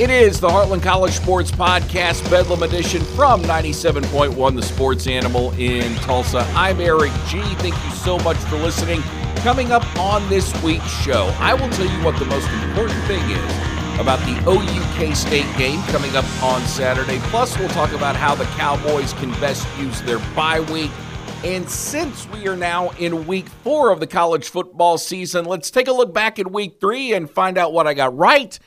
It is the Heartland College Sports Podcast, Bedlam Edition from 97.1 The Sports Animal in Tulsa. I'm Erik Gee. Thank you so much for listening. Coming up on this week's show, I will tell you what the most important thing is about the OUK State game coming up on Saturday. Plus, we'll talk about how the Cowboys can best use their bye week. And since we are now in week four of the college football season, let's take a look back at week three and find out what I got right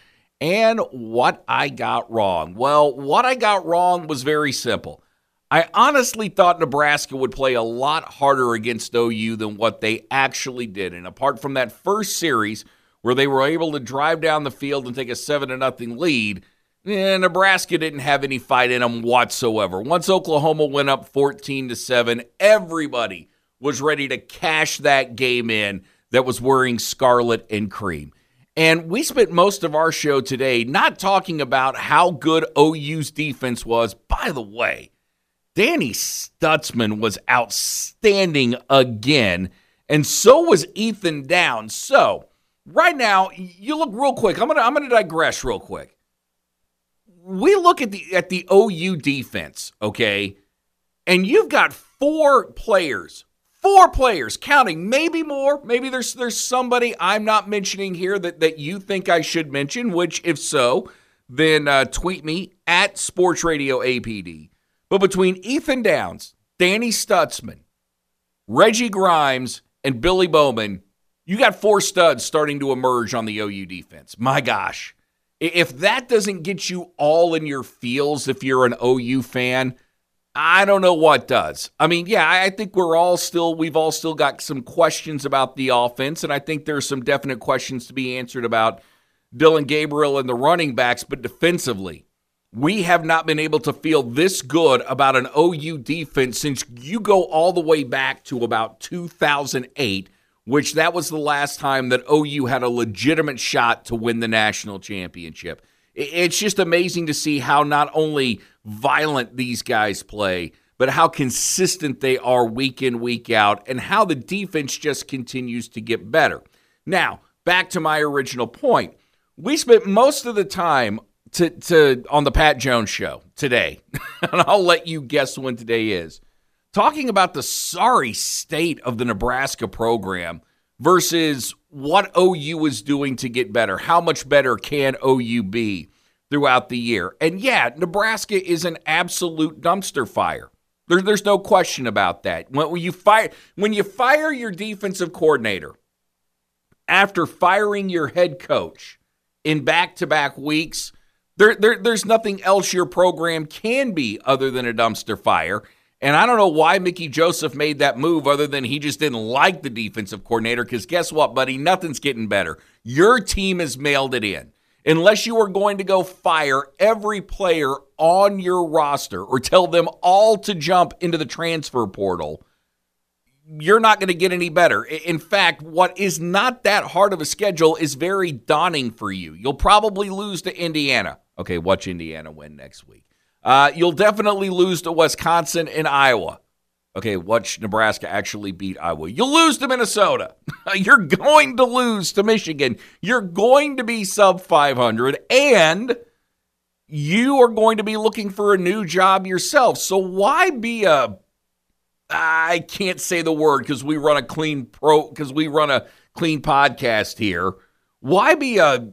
and what I got wrong. Well, what I got wrong was very simple. I honestly thought Nebraska would play a lot harder against OU than what they actually did. And apart from that first series where they were able to drive down the field and take a 7 to nothing lead, eh, Nebraska didn't have any fight in them whatsoever. Once Oklahoma went up 14 to 7, everybody was ready to cash that game in that was wearing scarlet and cream. And we spent most of our show today not talking about how good OU's defense was. By the way, Danny Stutsman was outstanding again, and so was Ethan Downs. So, right now, you look real quick. I'm gonna I'm gonna digress real quick. We look at the at the OU defense, okay, and you've got four players Four players, counting, maybe more. Maybe there's there's somebody I'm not mentioning here that, that you think I should mention, which if so, then uh, tweet me at Sports Radio APD. But between Ethan Downs, Danny Stutsman, Reggie Grimes, and Billy Bowman, you got four studs starting to emerge on the OU defense. My gosh. If that doesn't get you all in your feels if you're an OU fan, I don't know what does. I mean, yeah, I think we're all still, we've all still got some questions about the offense, and I think there's some definite questions to be answered about Dillon Gabriel and the running backs, but defensively, we have not been able to feel this good about an OU defense since you go all the way back to about 2008, which that was the last time that OU had a legitimate shot to win the national championship. It's just amazing to see how not only violent these guys play, but how consistent they are week in, week out, and how the defense just continues to get better. Now, back to my original point. We spent most of the time to, to on the Pat Jones show today, and I'll let you guess when today is, talking about the sorry state of the Nebraska program versus what OU is doing to get better. How much better can OU be throughout the year? And yeah, Nebraska is an absolute dumpster fire. There, there's no question about that. When you fire when you fire your defensive coordinator after firing your head coach in back-to-back weeks, there, there, there's nothing else your program can be other than a dumpster fire. And I don't know why Mickey Joseph made that move other than he just didn't like the defensive coordinator. Because guess what, buddy? Nothing's getting better. Your team has mailed it in. Unless you are going to go fire every player on your roster or tell them all to jump into the transfer portal, you're not going to get any better. In fact, what is not that hard of a schedule is very daunting for you. You'll probably lose to Indiana. Okay, watch Indiana win next week. Uh, you'll definitely lose to Wisconsin and Iowa. Okay, watch Nebraska actually beat Iowa. You'll lose to Minnesota. You're going to lose to Michigan. You're going to be sub 500, and you are going to be looking for a new job yourself. So why be a I can't say the word because we run a clean pro because we run a clean podcast here. Why be a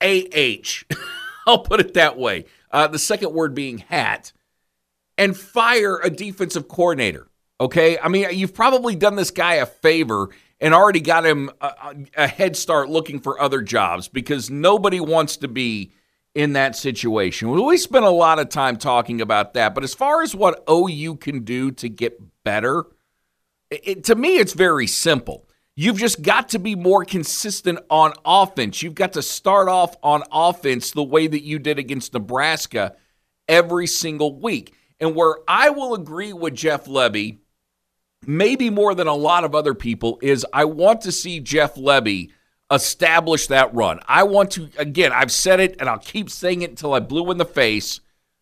AH? I'll put it that way. Uh, the second word being hat, and fire a defensive coordinator. Okay. I mean, you've probably done this guy a favor and already got him a, a head start looking for other jobs because nobody wants to be in that situation. We spent a lot of time talking about that. But as far as what OU can do to get better, it, to me, it's very simple. You've just got to be more consistent on offense. You've got to start off on offense the way that you did against Nebraska every single week. And where I will agree with Jeff Lebby, maybe more than a lot of other people, is I want to see Jeff Lebby establish that run. I want to, again, I've said it and I'll keep saying it until I blue in the face,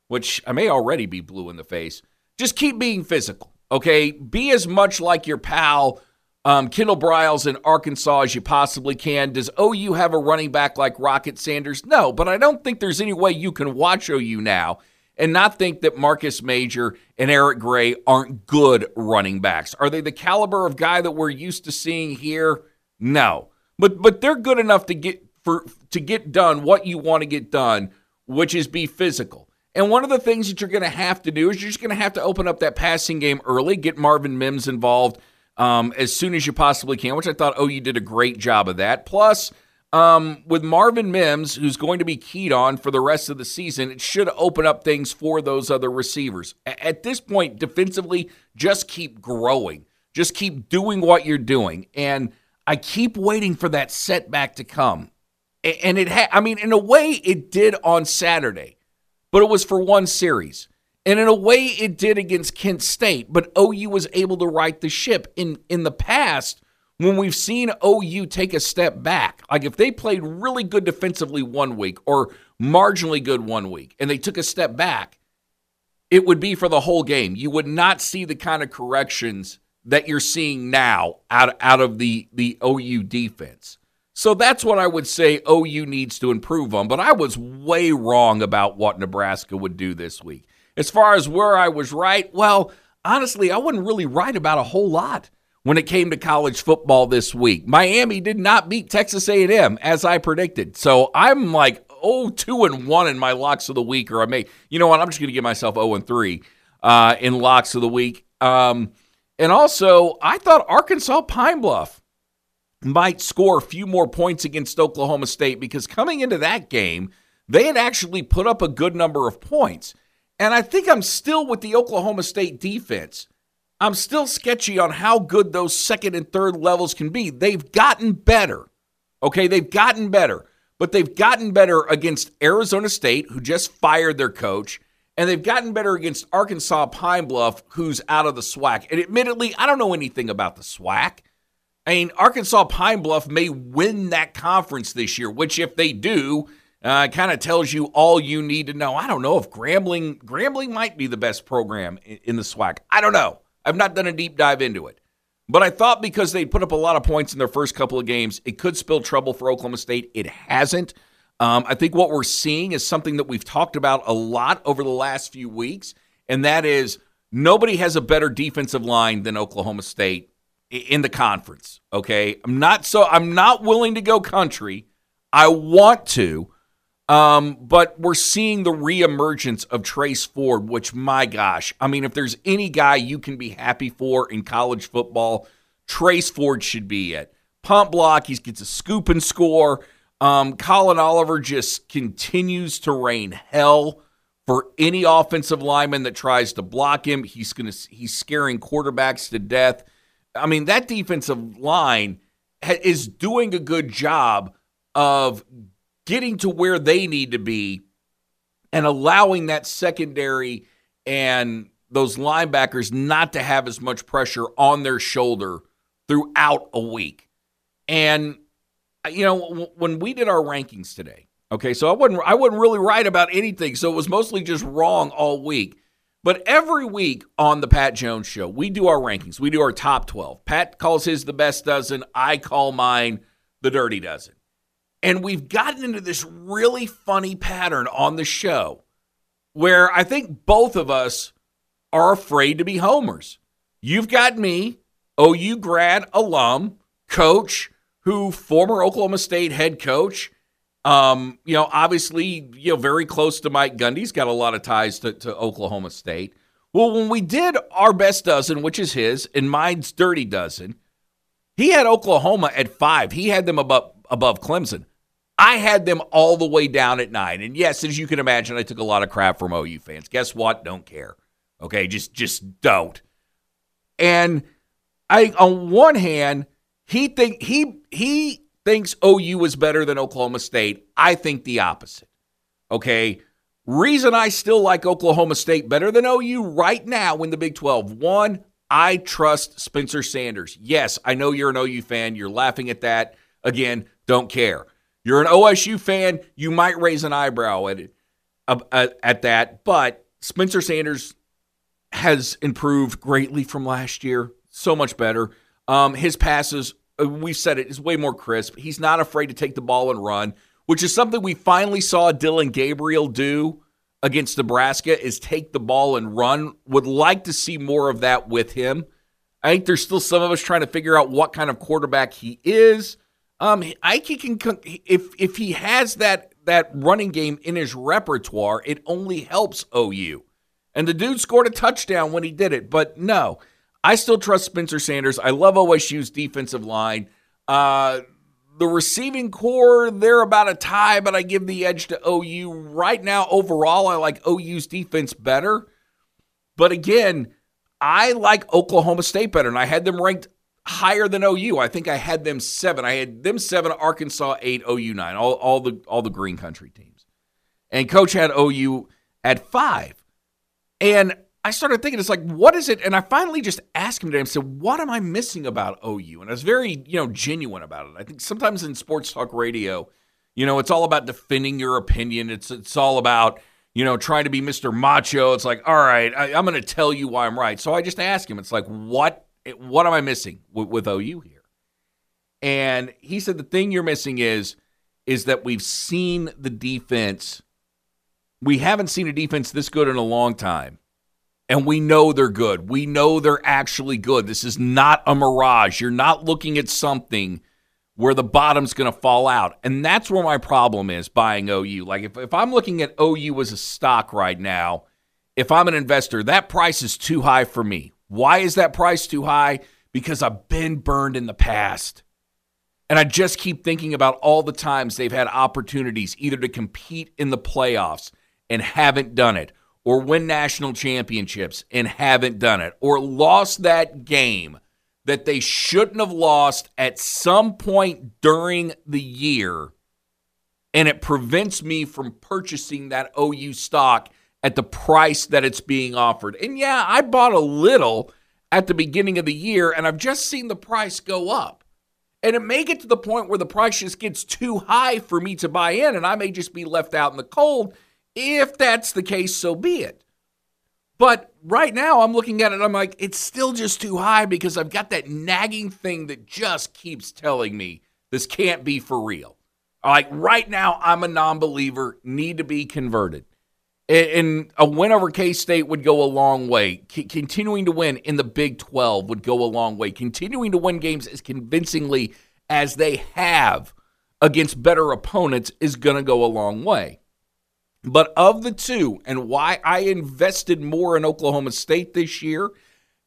which I may already be blue in the face. Just keep being physical, okay? Be as much like your pal um, Kendall Briles in Arkansas as you possibly can. Does OU have a running back like Rocket Sanders? No, but I don't think there's any way you can watch OU now and not think that Marcus Major and Eric Gray aren't good running backs. Are they the caliber of guy that we're used to seeing here? No. But but they're good enough to get for to get done what you want to get done, which is be physical. And one of the things that you're going to have to do is you're just going to have to open up that passing game early, get Marvin Mims involved um, as soon as you possibly can, which I thought oh, you did a great job of that. Plus, um, with Marvin Mims, who's going to be keyed on for the rest of the season, it should open up things for those other receivers. At this point, defensively, just keep growing, just keep doing what you're doing. And I keep waiting for that setback to come. And it had, I mean, in a way, it did on Saturday, but it was for one series. And in a way, it did against Kent State, but OU was able to right the ship. In in the past, when we've seen OU take a step back, like if they played really good defensively one week or marginally good one week, and they took a step back, it would be for the whole game. You would not see the kind of corrections that you're seeing now out, out of the, the OU defense. So that's what I would say OU needs to improve on. But I was way wrong about what Nebraska would do this week. As far as where I was right, well, honestly, I wasn't really right about a whole lot when it came to college football this week. Miami did not beat Texas A&M as I predicted. So I'm like oh two and 1 in my locks of the week or I may you know what, I'm just going to give myself 0 and 3 uh, in locks of the week. Um, and also, I thought Arkansas Pine Bluff might score a few more points against Oklahoma State because coming into that game, they had actually put up a good number of points. And I think I'm still with the Oklahoma State defense. I'm still sketchy on how good those second and third levels can be. They've gotten better. Okay, they've gotten better, but they've gotten better against Arizona State, who just fired their coach, and they've gotten better against Arkansas Pine Bluff, who's out of the SWAC. And admittedly, I don't know anything about the SWAC. I mean, Arkansas Pine Bluff may win that conference this year, which if they do, uh, kind of tells you all you need to know. I don't know if Grambling Grambling might be the best program in, in the SWAC. I don't know. I've not done a deep dive into it. But I thought because they put up a lot of points in their first couple of games, it could spill trouble for Oklahoma State. It hasn't. Um, I think what we're seeing is something that we've talked about a lot over the last few weeks, and that is nobody has a better defensive line than Oklahoma State in the conference. Okay, I'm not so I'm not willing to go country. I want to, um, but we're seeing the reemergence of Trace Ford, which, my gosh, I mean, if there's any guy you can be happy for in college football, Trace Ford should be it. Pump block, he gets a scoop and score. Um, Collin Oliver just continues to rain hell for any offensive lineman that tries to block him. He's gonna he's scaring quarterbacks to death. I mean, that defensive line is doing a good job of getting to where they need to be and allowing that secondary and those linebackers not to have as much pressure on their shoulder throughout a week. And you know, when we did our rankings today, okay, so I wasn't I wasn't really right about anything, so it was mostly just wrong all week. But every week on the Pat Jones show, we do our rankings. We do our top 12. Pat calls his the best dozen, I call mine the dirty dozen. And we've gotten into this really funny pattern on the show where I think both of us are afraid to be homers. You've got me, OU grad alum, coach, who former Oklahoma State head coach, um, you know, obviously, you know, very close to Mike Gundy. He's got a lot of ties to, to Oklahoma State. Well, when we did our best dozen, which is his, and mine's dirty dozen, he had Oklahoma at five. He had them above above Clemson. I had them all the way down at nine. And yes, as you can imagine, I took a lot of crap from OU fans. Guess what? Don't care. Okay, just just don't. And I on one hand, he think he he thinks OU is better than Oklahoma State. I think the opposite. Okay. Reason I still like Oklahoma State better than OU right now in the Big 12. One, I trust Spencer Sanders. Yes, I know you're an OU fan. You're laughing at that. Again, don't care. You're an OSU fan, you might raise an eyebrow at it, at that, but Spencer Sanders has improved greatly from last year. So much better. Um, his passes, uh, we've said it, is way more crisp. He's not afraid to take the ball and run, which is something we finally saw Dillon Gabriel do against Nebraska is take the ball and run. Would like to see more of that with him. I think there's still some of us trying to figure out what kind of quarterback he is. Um, Ike can if if he has that that running game in his repertoire, it only helps OU. And the dude scored a touchdown when he did it, but no, I still trust Spencer Sanders. I love OSU's defensive line. Uh, the receiving core, they're about a tie, but I give the edge to OU. Right now, overall, I like OU's defense better. But again, I like Oklahoma State better, and I had them ranked higher than OU. I think I had them seven. I had them seven, Arkansas eight, OU nine, all, all the all the green country teams. And coach had OU at five. And I started thinking, it's like, what is it? And I finally just asked him today and said, what am I missing about OU? And I was very, you know, genuine about it. I think sometimes in sports talk radio, you know, it's all about defending your opinion. It's it's all about, you know, trying to be Mr. Macho. It's like, all right, I, am going to tell you why I'm right. So I just asked him, it's like, what what am I missing with, with OU here? And he said the thing you're missing is is that we've seen the defense. We haven't seen a defense this good in a long time and we know they're good. We know they're actually good. This is not a mirage. You're not looking at something where the bottom's going to fall out. And that's where my problem is buying OU. Like, if, if I'm looking at OU as a stock right now, if I'm an investor, that price is too high for me. Why is that price too high? Because I've been burned in the past. And I just keep thinking about all the times they've had opportunities either to compete in the playoffs and haven't done it or win national championships and haven't done it, or lost that game that they shouldn't have lost at some point during the year, and it prevents me from purchasing that OU stock at the price that it's being offered. And yeah, I bought a little at the beginning of the year, and I've just seen the price go up. And it may get to the point where the price just gets too high for me to buy in, and I may just be left out in the cold if that's the case, so be it. But right now, I'm looking at it, I'm like, it's still just too high because I've got that nagging thing that just keeps telling me this can't be for real. Like right now, I'm a non believer, need to be converted. And a win over K State would go a long way. C- continuing to win in the Big 12 would go a long way. Continuing to win games as convincingly as they have against better opponents is going to go a long way. But of the two, and why I invested more in Oklahoma State this year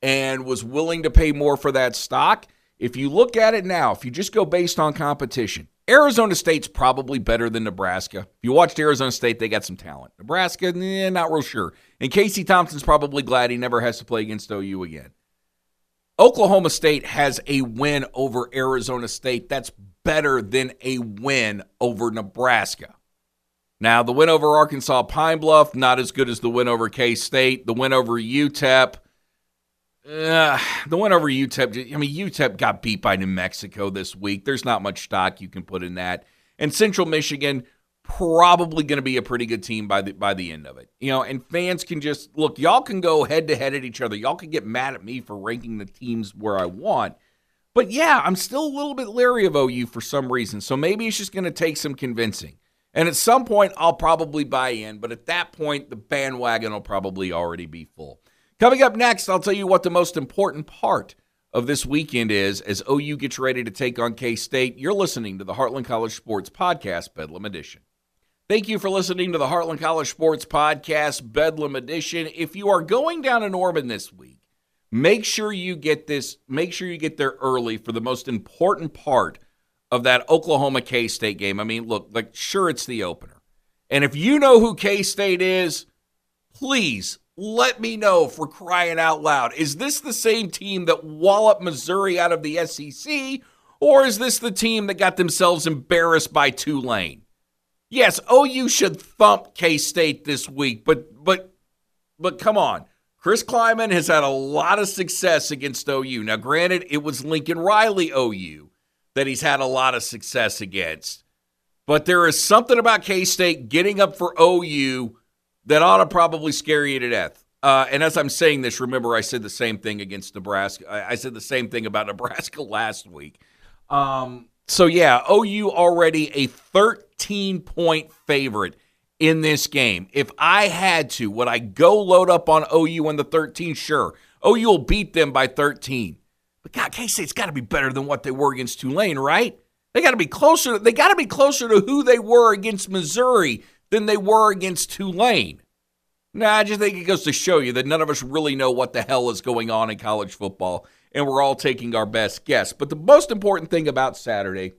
and was willing to pay more for that stock, if you look at it now, if you just go based on competition, Arizona State's probably better than Nebraska. If you watched Arizona State, they got some talent. Nebraska, eh, not real sure. And Casey Thompson's probably glad he never has to play against OU again. Oklahoma State has a win over Arizona State that's better than a win over Nebraska. Now, the win over Arkansas Pine Bluff, not as good as the win over K State. The win over UTEP, uh, the win over UTEP, I mean, UTEP got beat by New Mexico this week. There's not much stock you can put in that. And Central Michigan, probably going to be a pretty good team by the by the end of it. You know, and fans can just look, y'all can go head to head at each other. Y'all can get mad at me for ranking the teams where I want. But yeah, I'm still a little bit leery of OU for some reason. So maybe it's just going to take some convincing. And at some point, I'll probably buy in, but at that point, the bandwagon will probably already be full. Coming up next, I'll tell you what the most important part of this weekend is as OU gets ready to take on K State. You're listening to the Heartland College Sports Podcast, Bedlam Edition. Thank you for listening to the Heartland College Sports Podcast, Bedlam Edition. If you are going down to Norman this week, make sure you get this, make sure you get there early for the most important part of that Oklahoma K State game. I mean, look, like, sure, it's the opener. And if you know who K State is, please let me know for crying out loud. Is this the same team that walloped Missouri out of the SEC, or is this the team that got themselves embarrassed by Tulane? Yes, OU should thump K State this week, but but but come on. Chris Klieman has had a lot of success against OU. Now, granted, it was Lincoln Riley OU that he's had a lot of success against. But there is something about K State getting up for OU that ought to probably scare you to death. Uh, and as I'm saying this, remember I said the same thing against Nebraska. I, I said the same thing about Nebraska last week. Um, so yeah, OU already a 13 point favorite in this game. If I had to, would I go load up on OU in the 13? Sure. OU will beat them by 13. But God, K State's got to be better than what they were against Tulane, right? They got to be closer. They got to be closer to who they were against Missouri than they were against Tulane. Now, I just think it goes to show you that none of us really know what the hell is going on in college football, and we're all taking our best guess. But the most important thing about Saturday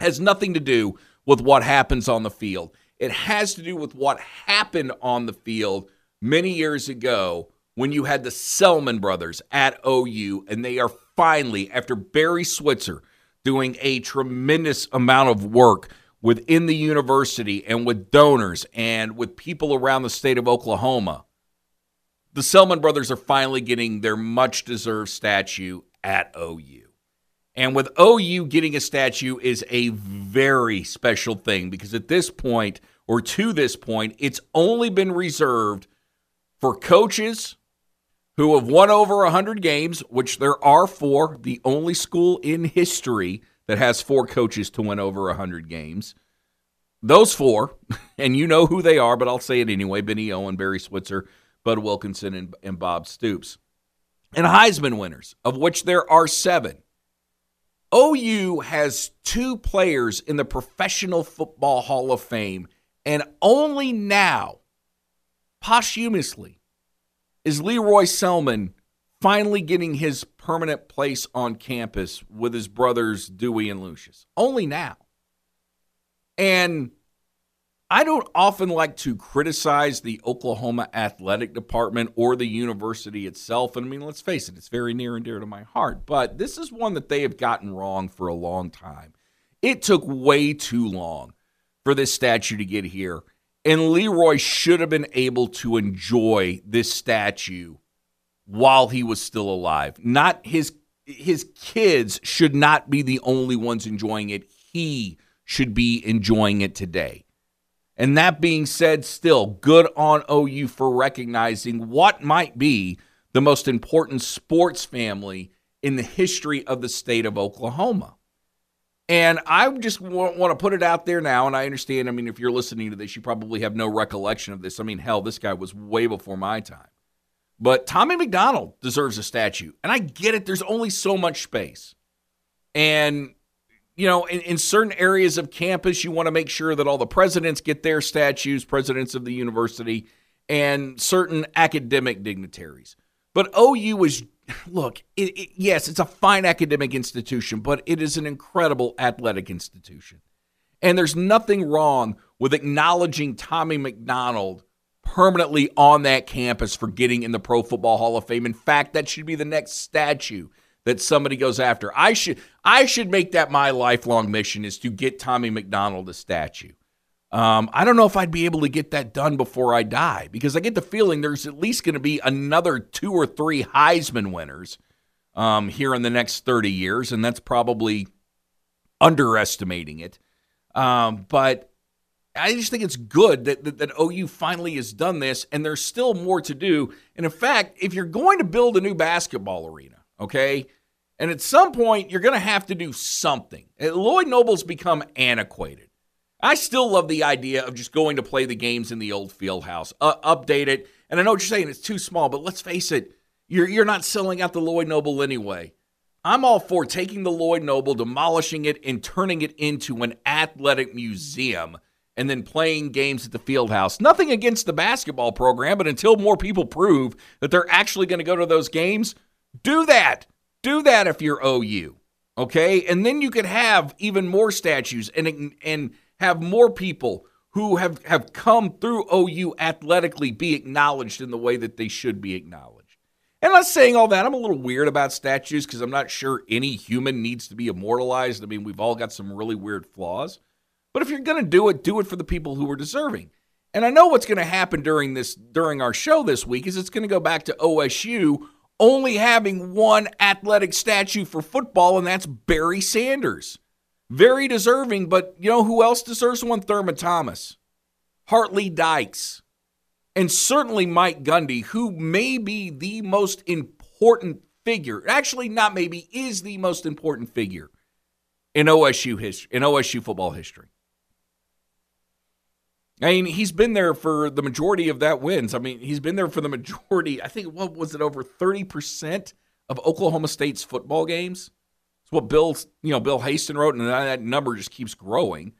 has nothing to do with what happens on the field. It has to do with what happened on the field many years ago when you had the Selmon brothers at OU, and they are finally, after Barry Switzer doing a tremendous amount of work within the university and with donors and with people around the state of Oklahoma, the Selmon brothers are finally getting their much deserved statue at OU. And with OU getting a statue is a very special thing because at this point, or to this point, it's only been reserved for coaches who have won over 100 games, which there are four, the only school in history that has four coaches to win over 100 games. Those four, and you know who they are, but I'll say it anyway Bennie Owen, Barry Switzer, Bud Wilkinson, and, and Bob Stoops. And Heisman winners, of which there are seven. OU has two players in the Professional Football Hall of Fame, and only now, posthumously, is Lee Roy Selmon finally getting his permanent place on campus with his brothers Dewey and Lucius. Only now. And I don't often like to criticize the Oklahoma athletic department or the university itself. And I mean, let's face it, it's very near and dear to my heart. But this is one that they have gotten wrong for a long time. It took way too long for this statue to get here. And Lee Roy should have been able to enjoy this statue while he was still alive. Not his his kids should not be the only ones enjoying it. He should be enjoying it today. And that being said, still good on OU for recognizing what might be the most important sports family in the history of the state of Oklahoma. And I just want, want, to put it out there now. And I understand, I mean, if you're listening to this, you probably have no recollection of this. I mean, hell, this guy was way before my time. But Tommy McDonald deserves a statue. And I get it, there's only so much space. And, you know, in, in certain areas of campus, you want to make sure that all the presidents get their statues, presidents of the university, and certain academic dignitaries. But OU is, look, it, it, yes, it's a fine academic institution, but it is an incredible athletic institution. And there's nothing wrong with acknowledging Tommy McDonald permanently on that campus for getting in the Pro Football Hall of Fame. In fact, that should be the next statue that somebody goes after. I should I should make that my lifelong mission is to get Tommy McDonald a statue. Um, I don't know if I'd be able to get that done before I die because I get the feeling there's at least going to be another two or three Heisman winners um, here in the next 30 years, and that's probably underestimating it. Um, but I just think it's good that, that, that OU finally has done this, and there's still more to do. And in fact, if you're going to build a new basketball arena, okay, and at some point you're going to have to do something. Lloyd Noble's become antiquated. I still love the idea of just going to play the games in the old field house, uh, update it. And I know what you're saying, it's too small, but let's face it, you're, you're not selling out the Lloyd Noble anyway. I'm all for taking the Lloyd Noble, demolishing it, and turning it into an athletic museum and then playing games at the field house. Nothing against the basketball program, but until more people prove that they're actually going to go to those games, do that. Do that if you're OU. Okay? And then you could have even more statues and and have more people who have, have come through OU athletically be acknowledged in the way that they should be acknowledged. And I'm not saying all that. I'm a little weird about statues because I'm not sure any human needs to be immortalized. I mean, we've all got some really weird flaws. But if you're going to do it, do it for the people who are deserving. And I know what's going to happen during this during our show this week is it's going to go back to OSU only having one athletic statue for football, and that's Barry Sanders. Very deserving, but you know who else deserves one? Thurman Thomas, Hart Lee Dykes. and certainly Mike Gundy, who may be the most important figure, actually not maybe, is the most important figure in OSU history, in OSU football history. I mean, he's been there for the majority of that wins. I mean, he's been there for the majority. I think what was it over thirty percent of Oklahoma State's football games? It's what Bill, you know, Bill Haisten wrote, and that number just keeps growing.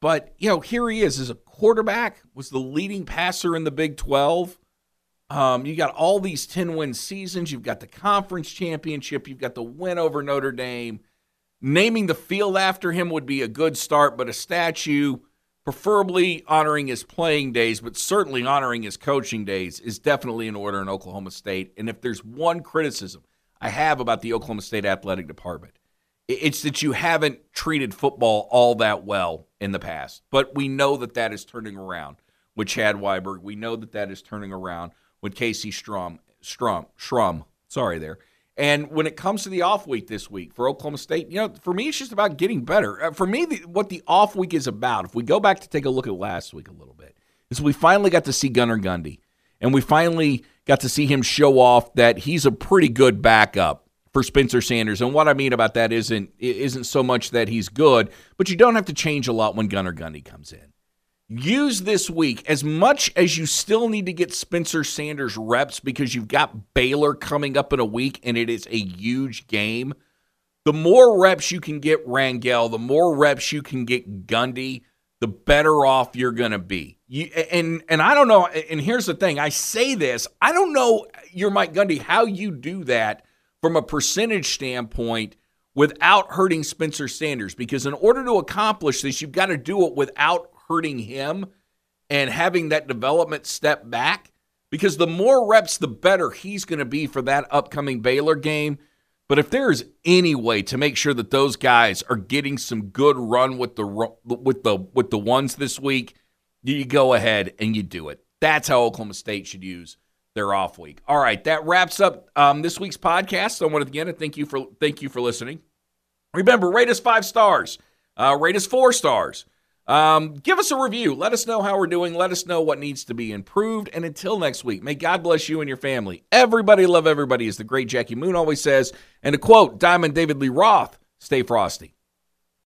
But you know, here he is as a quarterback, was the leading passer in the Big Twelve. Um, you got all these ten win seasons. You've got the conference championship. You've got the win over Notre Dame. Naming the field after him would be a good start, but a statue preferably honoring his playing days, but certainly honoring his coaching days, is definitely in order in Oklahoma State. And if there's one criticism I have about the Oklahoma State athletic department, it's that you haven't treated football all that well in the past. But we know that that is turning around with Chad Weiberg. We know that that is turning around with Casey Strum, Strum, Shrum. Sorry there. And when it comes to the off week this week for Oklahoma State, you know, for me, it's just about getting better. Uh, for me, the, what the off week is about, if we go back to take a look at last week a little bit, is we finally got to see Gunnar Gundy. And we finally got to see him show off that he's a pretty good backup for Spencer Sanders. And what I mean about that isn't isn't so much that he's good, but you don't have to change a lot when Gunnar Gundy comes in use this week as much as you still need to get Spencer Sanders reps because you've got Baylor coming up in a week and it is a huge game. The more reps you can get Rangel, the more reps you can get Gundy, the better off you're going to be. You, and and I don't know. And here's the thing: I say this, I don't know, you're Mike Gundy, how you do that from a percentage standpoint without hurting Spencer Sanders. Because in order to accomplish this, you've got to do it without hurting him and having that development step back because the more reps, the better he's going to be for that upcoming Baylor game. But if there's any way to make sure that those guys are getting some good run with the with the with the ones this week, you go ahead and you do it. That's how Oklahoma State should use their off week. All right, that wraps up um, this week's podcast. I want to again thank you for thank you for listening. Remember, rate us five stars, uh, rate us four stars. Um, give us a review. Let us know how we're doing. Let us know what needs to be improved. And until next week, may God bless you and your family. Everybody love everybody, as the great Jackie Moon always says. And to quote Diamond David Lee Roth, stay frosty.